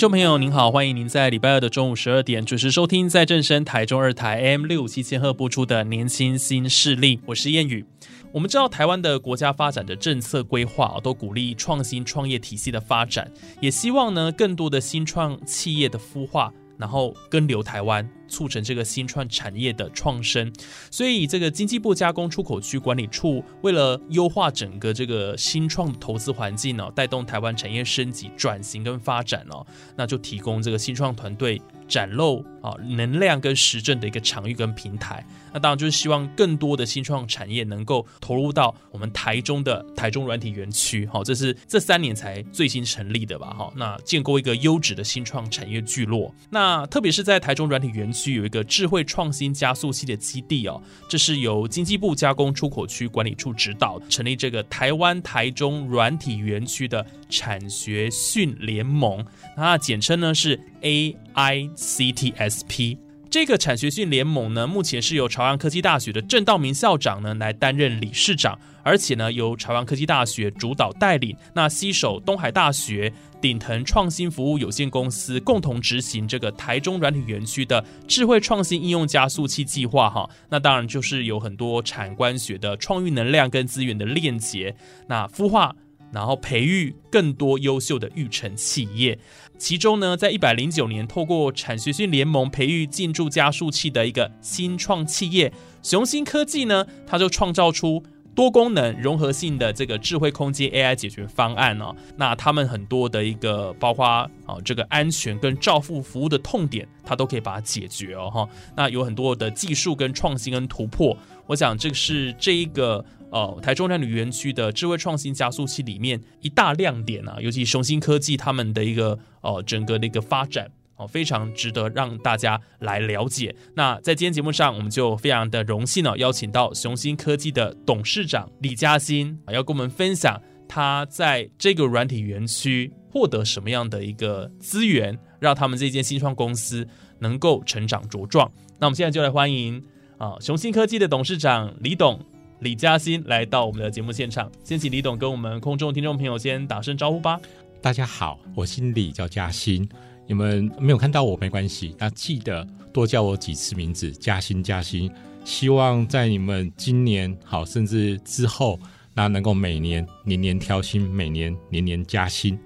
众朋友您好，欢迎您在礼拜二的中午十二点准时收听在正声台中二台 M 六七千赫播出的《年轻新势力》，我是燕宇。我们知道台湾的国家发展的政策规划都鼓励创新创业体系的发展，也希望呢更多的新创企业的孵化，然后跟留台湾。促成这个新创产业的创生，所以这个经济部加工出口区管理处为了优化整个这个新创投资环境呢，带动台湾产业升级转型跟发展哦，那就提供这个新创团队展露啊能量跟实证的一个场域跟平台。那当然就是希望更多的新创产业能够投入到我们台中的台中软体园区，好，这是这三年才最新成立的吧？哈，那建构一个优质的新创产业聚落。那特别是在台中软体园。区有一个智慧创新加速器的基地哦，这是由经济部加工出口区管理处指导成立这个台湾台中软体园区的产学训联盟，那简称呢是 AICTSP。这个产学训联盟呢，目前是由朝阳科技大学的郑道明校长呢来担任理事长，而且呢由朝阳科技大学主导带领，那携手东海大学。鼎腾创新服务有限公司共同执行这个台中软体园区的智慧创新应用加速器计划，哈，那当然就是有很多产官学的创育能量跟资源的链接，那孵化，然后培育更多优秀的育成企业。其中呢，在一百零九年，透过产学训联盟培育进驻加速器的一个新创企业雄心科技呢，它就创造出。多功能融合性的这个智慧空间 AI 解决方案哦，那他们很多的一个包括啊这个安全跟照护服务的痛点，它都可以把它解决哦哈。那有很多的技术跟创新跟突破，我想这是这一个呃台中站旅园区的智慧创新加速器里面一大亮点啊，尤其雄心科技他们的一个呃整个的一个发展。哦，非常值得让大家来了解。那在今天节目上，我们就非常的荣幸呢，邀请到雄心科技的董事长李嘉欣啊，要跟我们分享他在这个软体园区获得什么样的一个资源，让他们这间新创公司能够成长茁壮。那我们现在就来欢迎啊，雄心科技的董事长李董李嘉欣来到我们的节目现场。先请李董跟我们空中听众朋友先打声招呼吧。大家好，我姓李，叫嘉欣。你们没有看到我没关系，那记得多叫我几次名字，嘉欣，嘉欣。希望在你们今年好，甚至之后，那能够每年年年挑薪，每年年年加薪。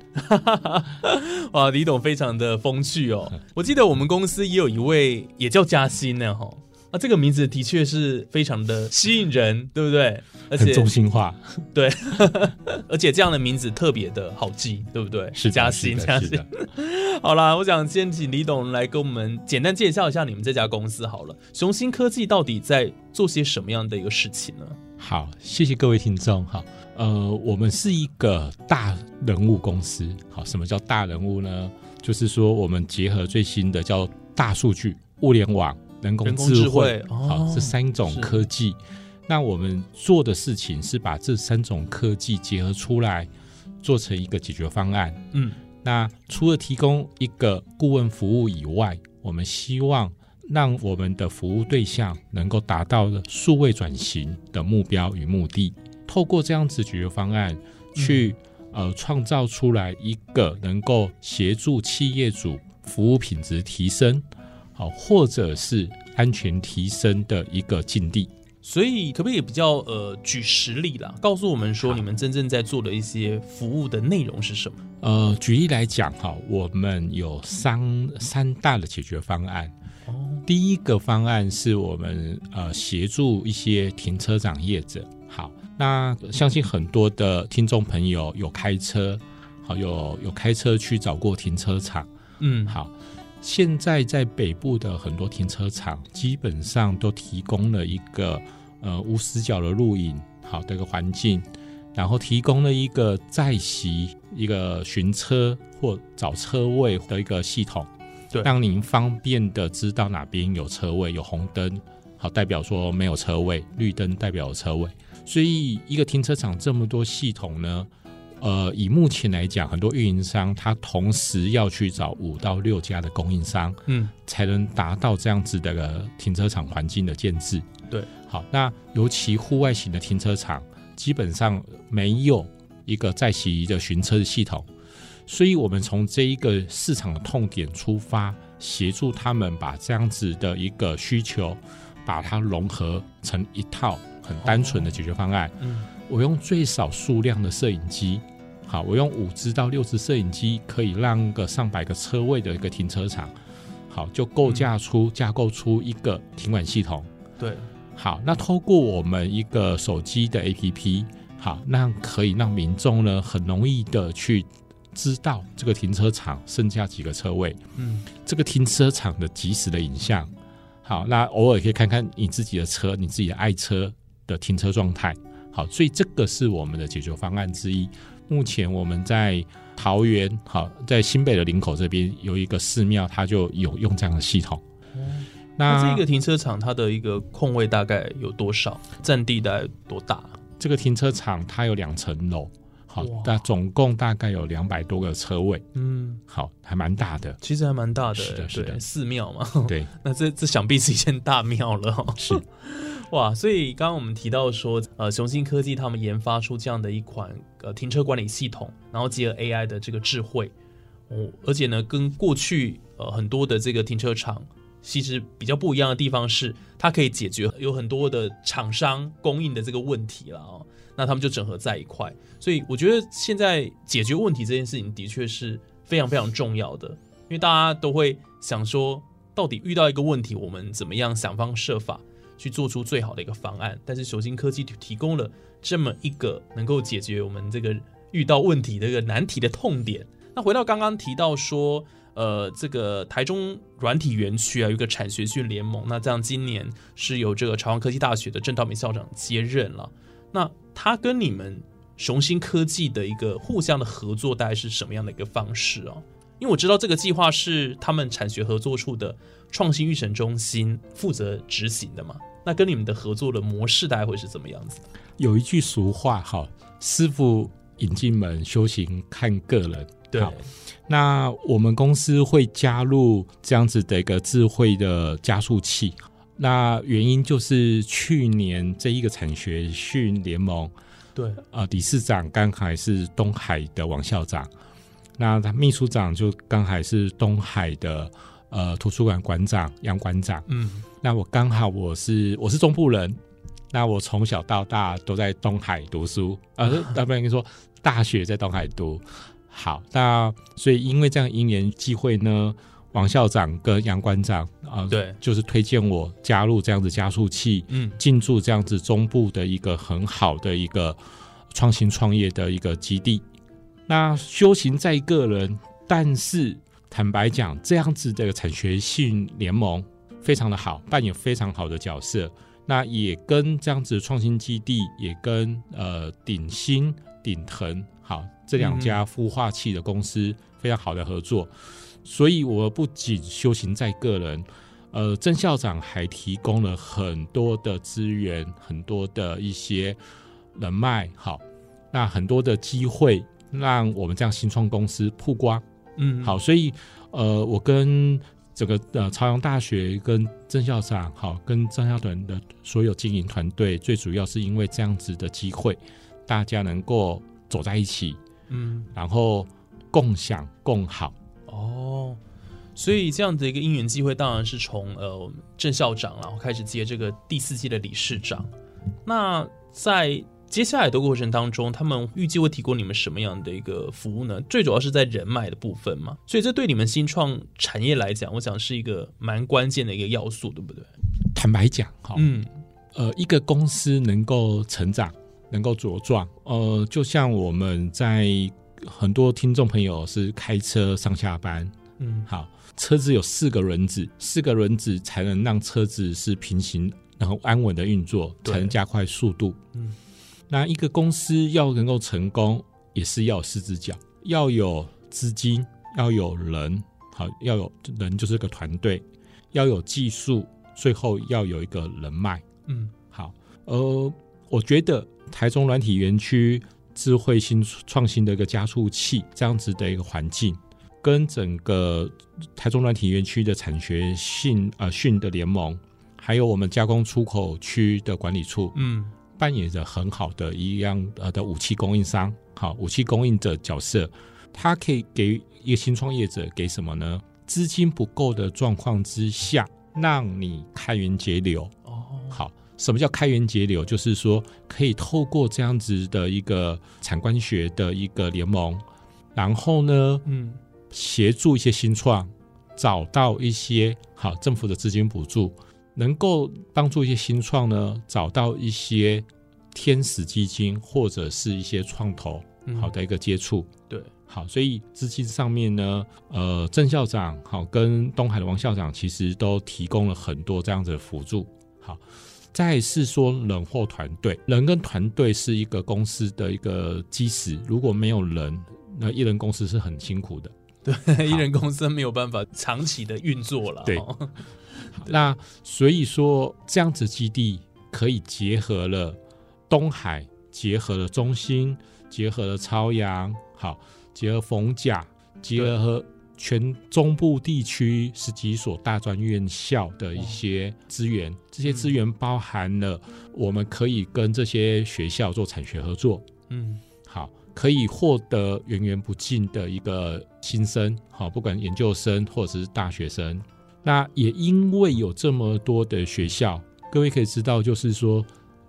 哇，李董非常的风趣哦。我记得我们公司也有一位也叫嘉欣呢，哈。啊，这个名字的确是非常的吸引人，对不对？而且中心化，对，而且这样的名字特别的好记，对不对？是嘉兴，嘉兴。好啦，我想先请李董来跟我们简单介绍一下你们这家公司好了。雄心科技到底在做些什么样的一个事情呢？好，谢谢各位听众。哈，呃，我们是一个大人物公司。好，什么叫大人物呢？就是说我们结合最新的叫大数据、物联网。人工智慧，好，这三种科技。那我们做的事情是把这三种科技结合出来，做成一个解决方案。嗯，那除了提供一个顾问服务以外，我们希望让我们的服务对象能够达到了数位转型的目标与目的。透过这样子解决方案，去呃创造出来一个能够协助企业主服务品质提升。好，或者是安全提升的一个境地，所以可不可以比较呃举实例啦，告诉我们说你们真正在做的一些服务的内容是什么？呃，举例来讲哈，我们有三三大的解决方案。哦，第一个方案是我们呃协助一些停车场业者，好，那相信很多的听众朋友有开车，好有有开车去找过停车场。嗯，好，现在在北部的很多停车场，基本上都提供了一个呃无死角的录影好的一个环境，然后提供了一个在席一个寻车或找车位的一个系统，对让您方便的知道哪边有车位，有红灯，好代表说没有车位，绿灯代表有车位。所以一个停车场这么多系统呢，呃，以目前来讲，很多运营商他同时要去找五到六家的供应商，嗯，才能达到这样子的个停车场环境的建制。对，好，那尤其户外型的停车场，基本上没有一个在席的巡车的系统，所以我们从这一个市场的痛点出发，协助他们把这样子的一个需求，把它融合成一套很单纯的解决方案。嗯，我用最少数量的摄影机，好，我用五支到六支摄影机，可以让个上百个车位的一个停车场，好，就构架出、架构出一个停管系统。对，好，那透过我们一个手机的 APP，好，那可以让民众呢很容易的去知道这个停车场剩下几个车位，嗯，这个停车场的即时的影像。好，那偶尔可以看看你自己的车，你自己的爱车的停车状态。好，所以这个是我们的解决方案之一。目前我们在桃园，好，在新北的林口这边有一个寺庙，它就有用这样的系统。那这个停车场它的一个空位大概有多少？占地大概多大？这个停车场它有两层楼，好哇，那总共大概有两百多个车位，嗯，好，还蛮大的。其实还蛮大的，是的是的对寺庙嘛，对，那这这想必是一间大庙了、哦。是 哇，所以刚刚我们提到说，呃，雄心科技他们研发出这样的一款呃停车管理系统，然后结合 AI 的这个智慧，哦，而且呢，跟过去呃很多的这个停车场其实比较不一样的地方是，它可以解决有很多的厂商供应的这个问题了哦。那他们就整合在一块，所以我觉得现在解决问题这件事情的确是非常非常重要的，因为大家都会想说，到底遇到一个问题，我们怎么样想方设法去做出最好的一个方案？但是雄心科技提供了这么一个能够解决我们这个遇到问题的一个难题的痛点。那回到刚刚提到说，呃，这个台中软体园区啊，有一个产学训联盟，那这样今年是由这个朝阳科技大学的郑道明校长接任了。那他跟你们雄心科技的一个互相的合作，大概是什么样的一个方式哦？因为我知道这个计划是他们产学合作处的创新育成中心负责执行的嘛。那跟你们的合作的模式大概会是怎么样子？有一句俗话，哈，师傅引进门，修行看个人。对，那我们公司会加入这样子的一个智慧的加速器。那原因就是去年这一个产学训联盟，对，呃，理事长刚好是东海的王校长，那他秘书长就刚好是东海的呃图书馆馆长杨馆长。嗯，那我刚好我是我是中部人，那我从小到大都在东海读书，呃，要不然跟你说大学在东海读。好，那所以因为这样因缘机会呢，王校长跟杨馆长啊、呃对，就是推荐我加入这样子加速器，嗯，进驻这样子中部的一个很好的一个创新创业的一个基地。那修行在个人，但是坦白讲，这样子的产学性联盟非常的好，扮演非常好的角色。那也跟这样子创新基地，也跟呃鼎新、鼎腾好这两家孵化器的公司非常好的合作。所以我不仅修行在个人，呃，郑校长还提供了很多的资源，很多的一些人脉，好，那很多的机会，让我们这样新创公司曝光。嗯，好，所以呃，我跟整个呃朝阳大学跟郑校长，好，跟张校团的所有经营团队，最主要是因为这样子的机会，大家能够走在一起，嗯，然后共享共好。哦，所以这样的一个因缘机会，当然是从呃郑校长然后开始接这个第四季的理事长。那在接下来的过程当中，他们预计会提供你们什么样的一个服务呢？最主要是在人脉的部分嘛，所以这对你们新创产业来讲，我想是一个蛮关键的一个要素，对不对？坦白讲，哈，嗯，呃，一个公司能够成长，能够茁壮。呃，就像我们在很多听众朋友是开车上下班，嗯，好，车子有四个轮子，四个轮子才能让车子是平行，然后安稳的运作，才能加快速度。嗯，那一个公司要能够成功，也是要有四只脚，要有资金，要有人，好，要有人就是个团队，要有技术，最后要有一个人脉。嗯，好，呃，我觉得台中软体园区智慧新创新的一个加速器这样子的一个环境，跟整个台中软体园区的产学训呃训的联盟，还有我们加工出口区的管理处，嗯，扮演着很好的一样呃的武器供应商，好武器供应者角色，它可以给一个新创业者给什么呢？资金不够的状况之下，让你开源节流。哦，好，什么叫开源节流？就是说可以透过这样子的一个产官学的一个联盟，然后呢，嗯，协助一些新创找到一些好政府的资金补助，能够帮助一些新创呢找到一些天使基金或者是一些创投嗯好的一个接触。对，好，所以资金上面呢，呃，郑校长好跟东海的王校长其实都提供了很多这样子的辅助。好，再是说人或团队，人跟团队是一个公司的一个基石，如果没有人，那一人公司是很辛苦的。对一人公司没有办法长期的运作了。对哦 那所以说，这样子基地可以结合了东海，结合了中心，结合了朝阳，好，结合逢甲，结合全中部地区十几所大专院校的一些资源。这些资源包含了我们可以跟这些学校做产学合作，嗯，好，可以获得源源不尽的一个新生，好，不管研究生或者是大学生。那也因为有这么多的学校，各位可以知道，就是说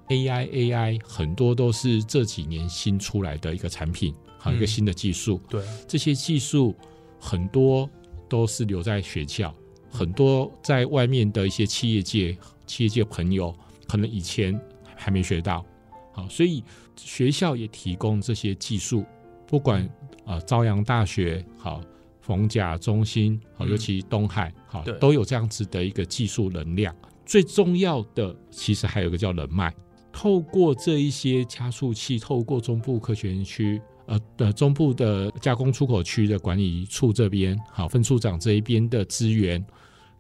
AI AI 很多都是这几年新出来的一个产品，好，一个嗯新的技术。对，这些技术很多都是留在学校，很多在外面的一些企业界、企业界朋友可能以前还没学到，好，所以学校也提供这些技术，不管啊、呃朝阳大学好。逢甲中心，好，嗯尤其东海，好对，都有这样子的一个技术能量。最重要的，其实还有一个叫人脉。透过这一些加速器，透过中部科学园区，呃的中部的加工出口区的管理处这边，好分处长这一边的资源，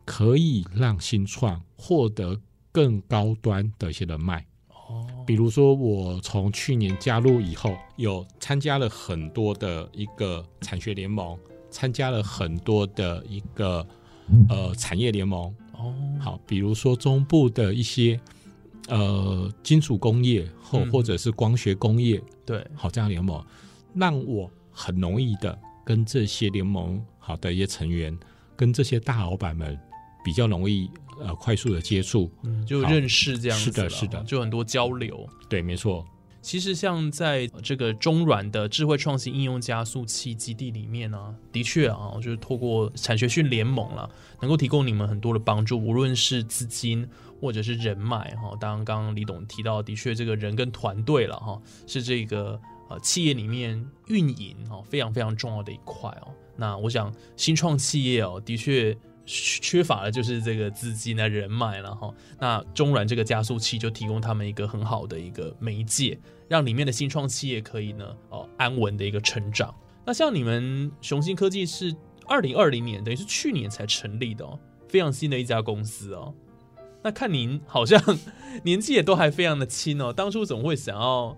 可以让新创获得更高端的一些人脉。哦，比如说，我从去年加入以后，有参加了很多的一个产学联盟，参加了很多的一个呃产业联盟。哦，好，比如说中部的一些呃金属工业或嗯或者是光学工业，对，好这样联盟，让我很容易的跟这些联盟好的一些成员，跟这些大老板们比较容易呃快速的接触。嗯，就好认识这样子是的是的就很多交流。对，没错。其实像在这个中软的智慧创新应用加速器基地里面呢、的确啊，就是透过产学训联盟啦，能够提供你们很多的帮助，无论是资金或者是人脉哈。当然，刚刚李董提到，的确这个人跟团队了哈，是这个呃企业里面运营哈非常非常重要的一块哦。那我想新创企业哦，的确。缺乏的就是这个资金啊、人脉了哈。那中软这个加速器就提供他们一个很好的一个媒介，让里面的新创企业可以呢哦安稳的一个成长。那像你们雄心科技是二零二零年，等于是去年才成立的哦，非常新的一家公司哦。那看您好像 年纪也都还非常的轻哦，当初怎么会想要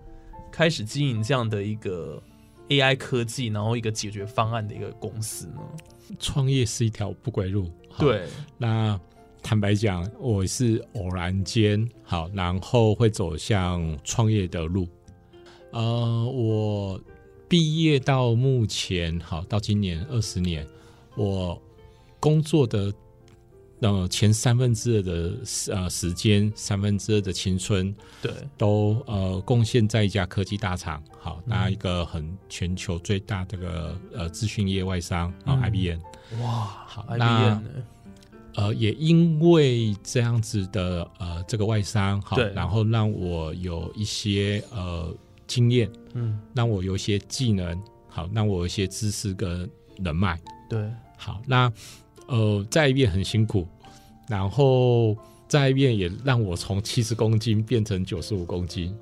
开始经营这样的一个 AI 科技，然后一个解决方案的一个公司呢？创业是一条不归路。对，那坦白讲，我是偶然间好，然后会走向创业的路。呃，我毕业到目前，好到今年二十年，我工作的呃前三分之二的呃时间，三分之二的青春，对，都呃贡献在一家科技大厂，好，嗯那一个很全球最大这个呃资讯业外商啊、嗯 IBM。哇，好 IBM 那？呃，也因为这样子的呃这个外商好，然后让我有一些呃经验，嗯，让我有一些技能，好，让我有一些知识跟人脉。对，好，那呃在一边很辛苦，然后在一边也让我从七十公斤变成九十五公斤，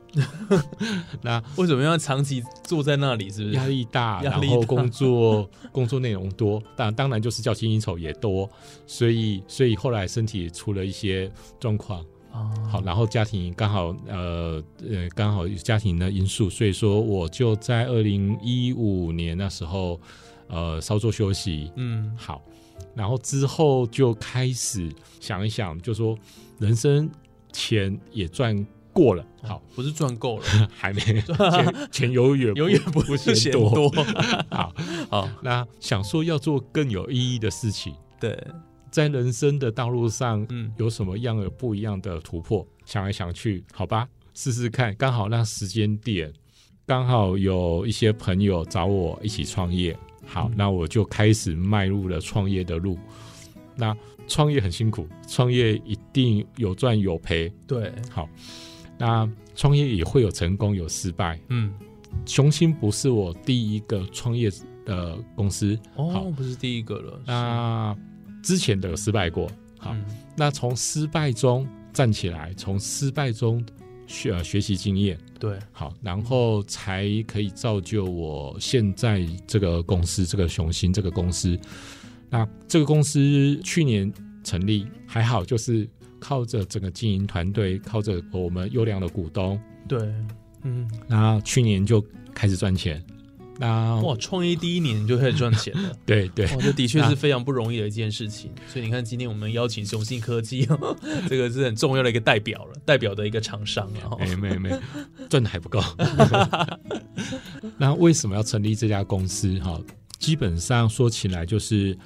那为什么要长期坐在那里？是不是？压力大，力大然后工作 工作内容多，当当然就是较轻应酬也多，所以所以后来身体出了一些状况。啊，好，然后家庭刚好呃呃刚好家庭的因素，所以说我就在二零一五年那时候呃稍作休息。嗯，好，然后之后就开始想一想，就说人生钱也赚过了，好，不是赚够了，还没钱钱永远永远不 不是嫌嫌多。多。好，好，那想说要做更有意义的事情，对，在人生的道路上嗯，有什么样的不一样的突破？想来想去，好吧，试试看。刚好那时间点，刚好有一些朋友找我一起创业，好，嗯那我就开始迈入了创业的路。那创业很辛苦，创业一定有赚有赔。对，好，那创业也会有成功有失败。嗯，雄心不是我第一个创业的公司，好哦，不是第一个了，那之前的有失败过。好，嗯那从失败中站起来，从失败中学、呃、学习经验，对，好，然后才可以造就我现在这个公司，这个雄心这个公司。那这个公司去年成立，还好，就是靠着整个经营团队，靠着我们优良的股东，对，嗯，那去年就开始赚钱。那哇，创业第一年就开始赚钱了。对对哇，这的确是非常不容易的一件事情。所以你看，今天我们邀请雄信科技，这个是很重要的一个代表了，代表的一个厂商了。哈没没没，赚的还不够。那为什么要成立这家公司？哈，基本上说起来，就是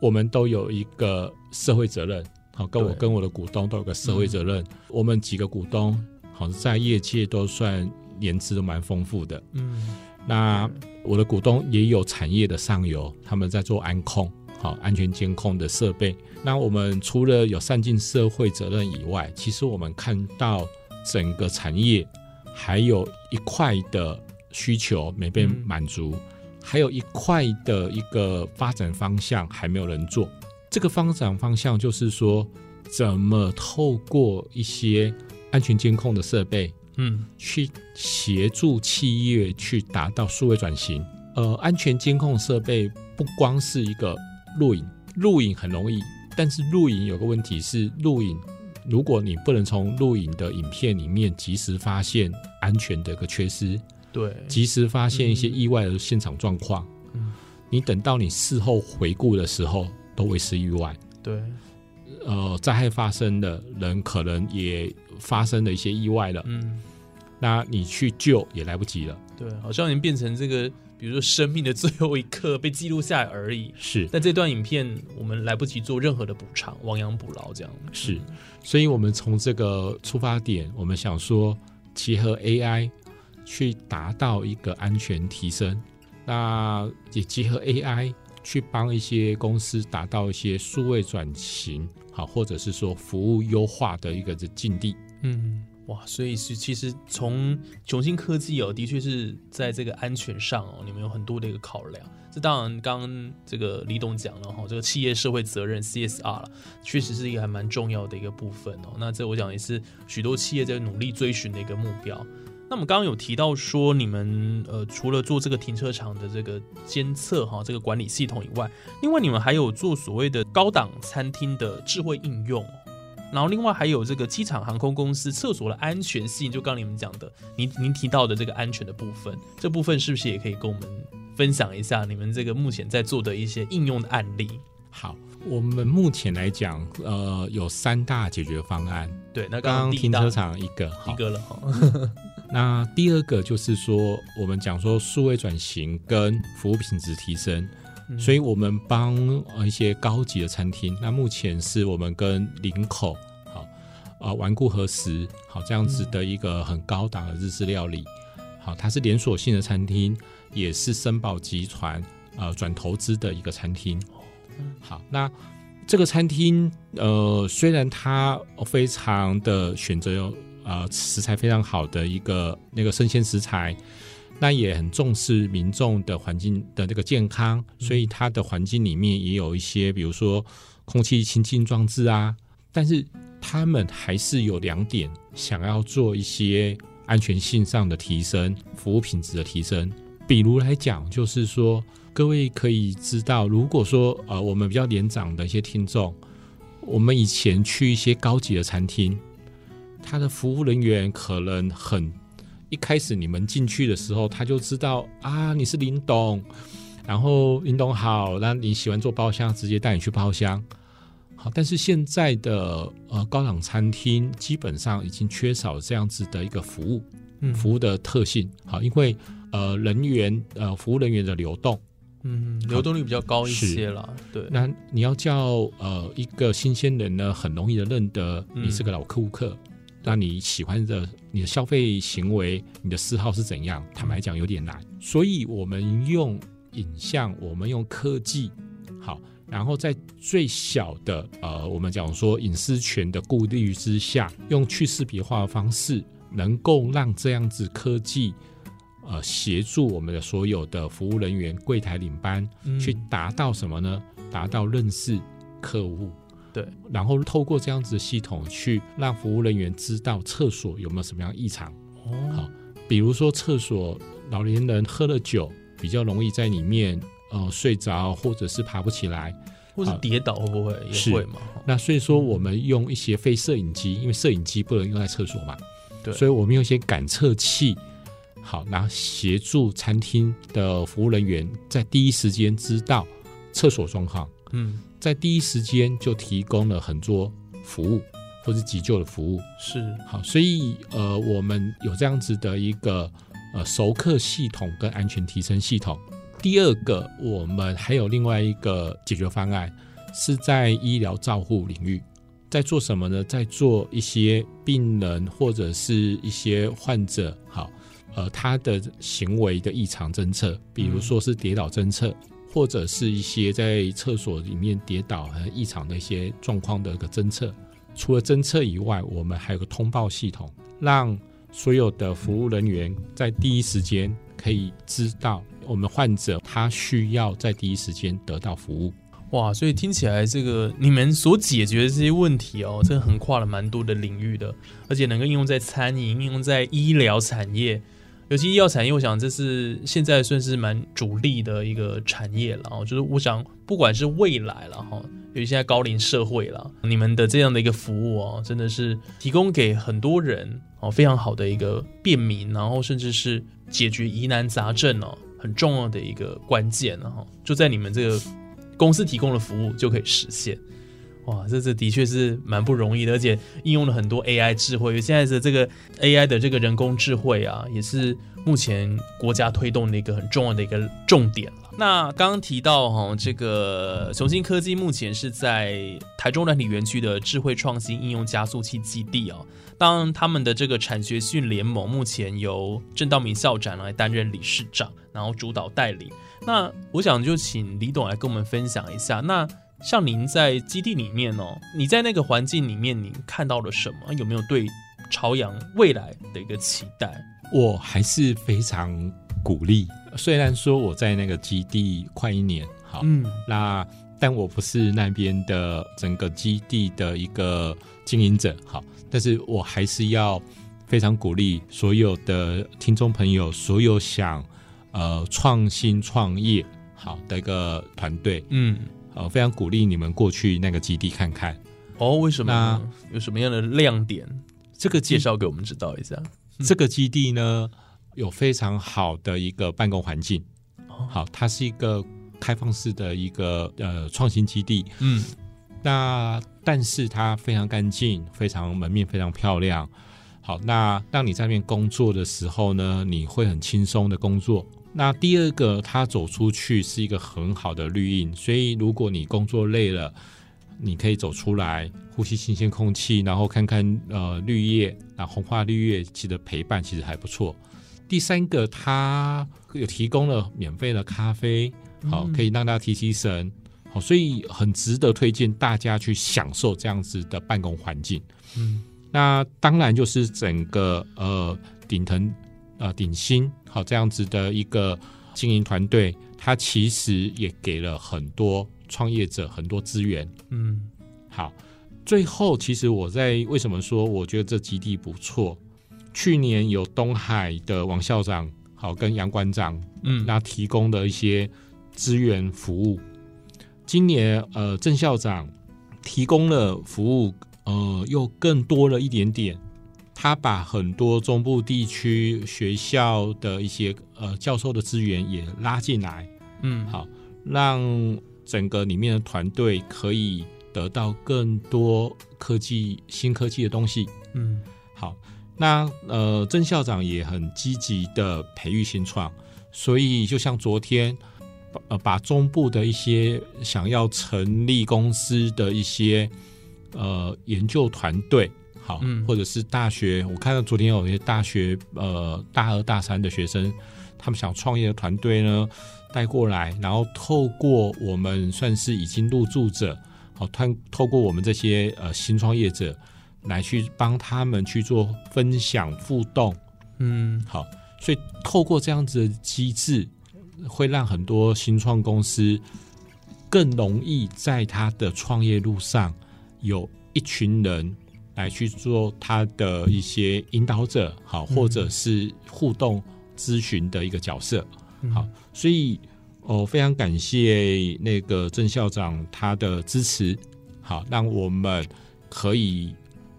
我们都有一个社会责任。好，跟我跟我的股东都有个社会责任。我们几个股东，好在业界都算年资都蛮丰富的。嗯，那我的股东也有产业的上游，他们在做安控，好安全监控的设备。那我们除了有善尽社会责任以外，其实我们看到整个产业还有一块的需求没被嗯满足，还有一块的一个发展方向还没有人做。这个发展方向就是说，怎么透过一些安全监控的设备，嗯，去协助企业去达到数位转型。呃，安全监控设备不光是一个录影，录影很容易，但是录影有个问题是，录影如果你不能从录影的影片里面及时发现安全的一个缺失，对，及时发现一些意外的现场状况，嗯你等到你事后回顾的时候，都为时已晚。对，呃，灾害发生的，人可能也发生了一些意外了，嗯，那你去救也来不及了。对，好像已经变成这个，比如说生命的最后一刻被记录下来而已。是但这段影片我们来不及做任何的补偿，亡羊补牢这样。是，所以我们从这个出发点，我们想说结合 AI 去达到一个安全提升，那也结合 AI 去帮一些公司达到一些数位转型，好，或者是说服务优化的一个的境地。嗯，哇，所以是其实从雄心科技哦，的确是在这个安全上哦，你们有很多的一个考量。这当然，刚刚这个李董讲了哈，这个企业社会责任 CSR 了，确实是一个还蛮重要的一个部分哦。那这我讲也是许多企业在努力追寻的一个目标。那我们刚刚有提到说，你们呃除了做这个停车场的这个监测哈，这个管理系统以外，另外你们还有做所谓的高档餐厅的智慧应用。然后另外还有这个机场航空公司厕所的安全性，就刚刚你们讲的，您您提到的这个安全的部分，这部分是不是也可以跟我们分享一下你们这个目前在做的一些应用的案例？好，我们目前来讲，呃，有三大解决方案。对，那刚刚停车场一个，一个了哈，那第二个就是说，我们讲说数位转型跟服务品质提升，嗯。所以我们帮呃一些高级的餐厅，那目前是我们跟林口好啊顽固和食好这样子的一个很高档的日式料理，好，它是连锁性的餐厅，也是森宝集团呃转投资的一个餐厅。好，那这个餐厅呃，虽然它非常的选择有呃食材非常好的一个那个生鲜食材，那也很重视民众的环境的这个健康，所以它的环境里面也有一些，比如说空气清净装置啊。但是他们还是有两点想要做一些安全性上的提升、服务品质的提升。比如来讲，就是说，各位可以知道，如果说呃，我们比较年长的一些听众，我们以前去一些高级的餐厅，他的服务人员可能很一开始你们进去的时候，他就知道啊，你是林董，然后林董好，那你喜欢做包厢，直接带你去包厢。好，但是现在的呃高档餐厅基本上已经缺少这样子的一个服务，嗯服务的特性。好，因为呃人员呃服务人员的流动，嗯，流动率比较高一些了。对，那你要叫呃一个新鲜人呢，很容易的认得你是个老客户客。那你喜欢的你的消费行为，你的嗜好是怎样？坦白讲有点难，所以我们用影像，我们用科技，好，然后在最小的呃，我们讲说隐私权的顾虑之下，用去识别化的方式，能够让这样子科技。呃，协助我们的所有的服务人员、柜台领班，嗯去达到什么呢？达到认识客户，对，然后透过这样子的系统，去让服务人员知道厕所有没有什么样异常。哦。好，比如说厕所老年人喝了酒，比较容易在里面呃睡着，或者是爬不起来。或是跌倒会不会也是会嘛？那所以说，我们用一些非摄影机，因为摄影机不能用在厕所嘛，对。所以我们用一些感测器，好，然后协助餐厅的服务人员在第一时间知道厕所状况，嗯，在第一时间就提供了很多服务或是急救的服务。是好，所以呃，我们有这样子的一个呃熟客系统跟安全提升系统。第二个，我们还有另外一个解决方案，是在医疗照护领域，在做什么呢？在做一些病人或者是一些患者，好，呃，他的行为的异常侦测，比如说是跌倒侦测，或者是一些在厕所里面跌倒和异常的一些状况的一个侦测。除了侦测以外，我们还有个通报系统，让所有的服务人员在第一时间可以知道我们患者他需要在第一时间得到服务。哇，所以听起来这个你们所解决的这些问题哦，真的横跨了蛮多的领域的，而且能够应用在餐饮、应用在医疗产业，尤其医药产业，我想这是现在算是蛮主力的一个产业了哦。就是我想，不管是未来了哈，尤其现在高龄社会了，你们的这样的一个服务哦，真的是提供给很多人哦非常好的一个便民，然后甚至是解决疑难杂症哦很重要的一个关键了哈，就在你们这个。公司提供的服务就可以实现。哇，这这的确是蛮不容易的，而且应用了很多 AI 智慧。现在的这个 AI 的这个人工智慧啊，也是目前国家推动的一个很重要的一个重点。那刚刚提到哈，这个雄心科技目前是在台中软体园区的智慧创新应用加速器基地哦。当他们的这个产学训联盟目前由郑道明校长来担任理事长，然后主导带领。那我想就请李董来跟我们分享一下。那像您在基地里面哦，你在那个环境里面，您看到了什么？有没有对朝阳未来的一个期待？我还是非常鼓励，虽然说我在那个基地快一年，好，嗯，那但我不是那边的整个基地的一个经营者，好，但是我还是要非常鼓励所有的听众朋友，所有想呃创新创业好的一个团队，嗯，呃，非常鼓励你们过去那个基地看看。哦，为什么呢？有什么样的亮点？这个介绍给我们知道一下。这个基地呢，有非常好的一个办公环境。好，它是一个开放式的一个呃创新基地。嗯，那但是它非常干净，非常门面非常漂亮。好，那让你在那边工作的时候呢，你会很轻松的工作。那第二个，它走出去是一个很好的绿荫，所以如果你工作累了，你可以走出来呼吸新鲜空气，然后看看呃绿叶，那红花绿叶其实陪伴其实还不错。第三个，它有提供了免费的咖啡，好，可以让大家提提神，好，所以很值得推荐大家去享受这样子的办公环境。嗯那当然就是整个呃顶腾呃鼎新好这样子的一个经营团队，它其实也给了很多创业者很多资源。嗯好，最后其实我在为什么说我觉得这基地不错？去年有东海的王校长好跟杨馆长嗯那提供的一些资源服务。今年呃，郑校长提供了服务，呃，又更多了一点点。他把很多中部地区学校的一些呃教授的资源也拉进来，嗯好，让整个里面的团队可以得到更多科技、新科技的东西。嗯好，那呃，郑校长也很积极的培育新创，所以就像昨天，把呃把中部的一些想要成立公司的一些呃研究团队，好，嗯或者是大学，我看到昨天有一些大学呃大二大三的学生，他们想创业的团队呢带过来，然后透过我们算是已经入驻者，好，透透过我们这些呃新创业者。来去帮他们去做分享互动，嗯好，所以透过这样子的机制，会让很多新创公司更容易在他的创业路上有一群人来去做他的一些引导者，好，或者是互动咨询的一个角色，好，所以哦，非常感谢那个郑校长他的支持，好，让我们可以。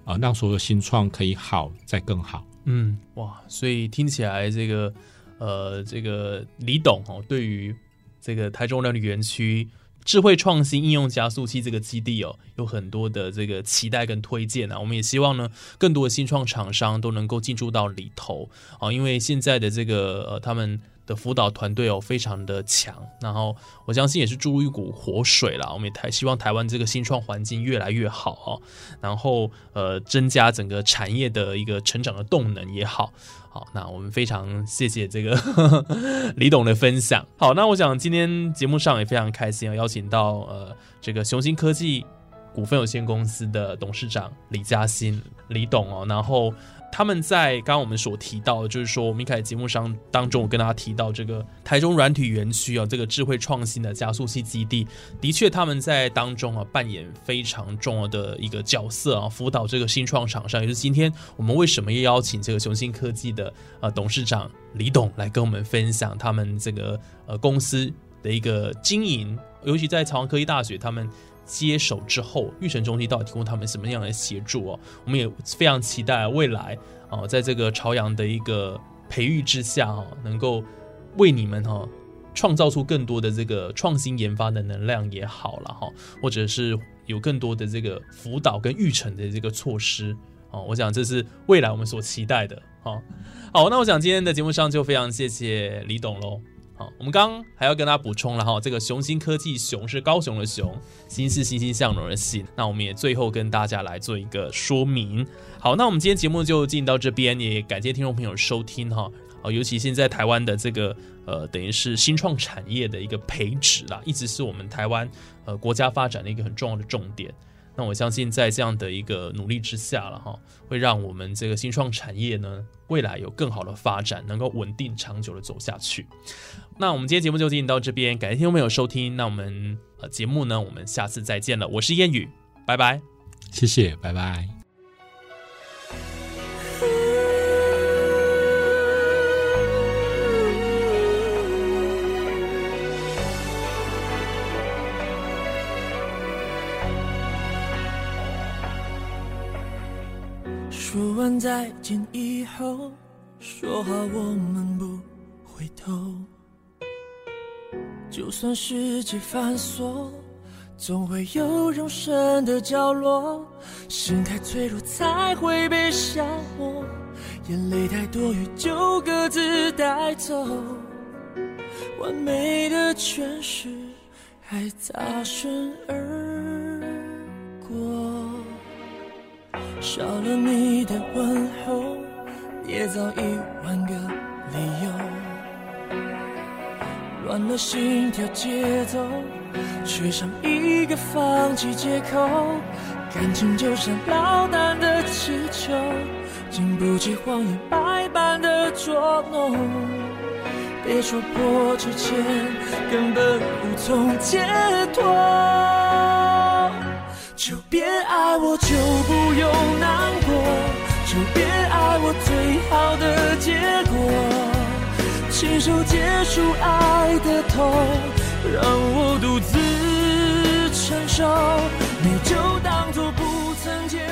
啊，让所有新创可以好再更好。嗯，哇，所以听起来这个呃，这个李董哦，对于这个台中料理园区智慧创新应用加速器这个基地哦，有很多的这个期待跟推荐啊。我们也希望呢，更多的新创厂商都能够进驻到里头啊，因为现在的这个呃，他们。的辅导团队哦，非常的强，然后我相信也是注入一股活水啦。我们也台希望台湾这个新创环境越来越好哦，然后呃，增加整个产业的一个成长的动能也好。好，那我们非常谢谢这个 李董的分享。好，那我想今天节目上也非常开心，啊邀请到呃这个雄心科技股份有限公司的董事长李嘉欣李董哦，然后。他们在刚刚我们所提到，就是说我们一开始节目上当中，我跟大家提到这个台中软体园区啊，这个智慧创新的加速器基地，的确他们在当中啊扮演非常重要的一个角色啊，辅导这个新创厂商。也就是今天我们为什么要邀请这个雄心科技的呃董事长李董来跟我们分享他们这个呃公司的一个经营，尤其在朝阳科技大学他们。接手之后，育成中心到底提供他们什么样的协助哦？我们也非常期待未来哦，在这个朝阳的一个培育之下哦，能够为你们哈创造出更多的这个创新研发的能量也好了哈，或者是有更多的这个辅导跟育成的这个措施哦，我想这是未来我们所期待的哦。好，那我想今天的节目上就非常谢谢李董喽。我们刚刚还要跟大家补充了哈，这个雄心科技雄是高雄的雄，心是欣欣向荣的心。那我们也最后跟大家来做一个说明。好，那我们今天节目就进行到这边，也感谢听众朋友收听哈。哦，尤其现在台湾的这个呃，等于是新创产业的一个培植啦，一直是我们台湾呃国家发展的一个很重要的重点。那我相信在这样的一个努力之下了哈，会让我们这个新创产业呢未来有更好的发展，能够稳定长久的走下去。那我们今天节目就进行到这边，感谢听众朋友收听。那我们呃节目呢，我们下次再见了。我是烟雨，拜拜，谢谢，拜拜。说完再见以后，说好我们不回头。就算世界反锁，总会有容身的角落。心太脆弱才会被消磨，眼泪太多余就各自带走。完美的诠释还擦身而少了你的问候，也早已万个理由。乱了心跳节奏，缺上一个放弃借口。感情就像老难的气球，经不起谎言百般的捉弄。别说破之前根本无从解脱，就别爱我，就不用难过，就别爱我最好的结果。亲手结束爱的痛，让我独自承受。你就当作不曾见。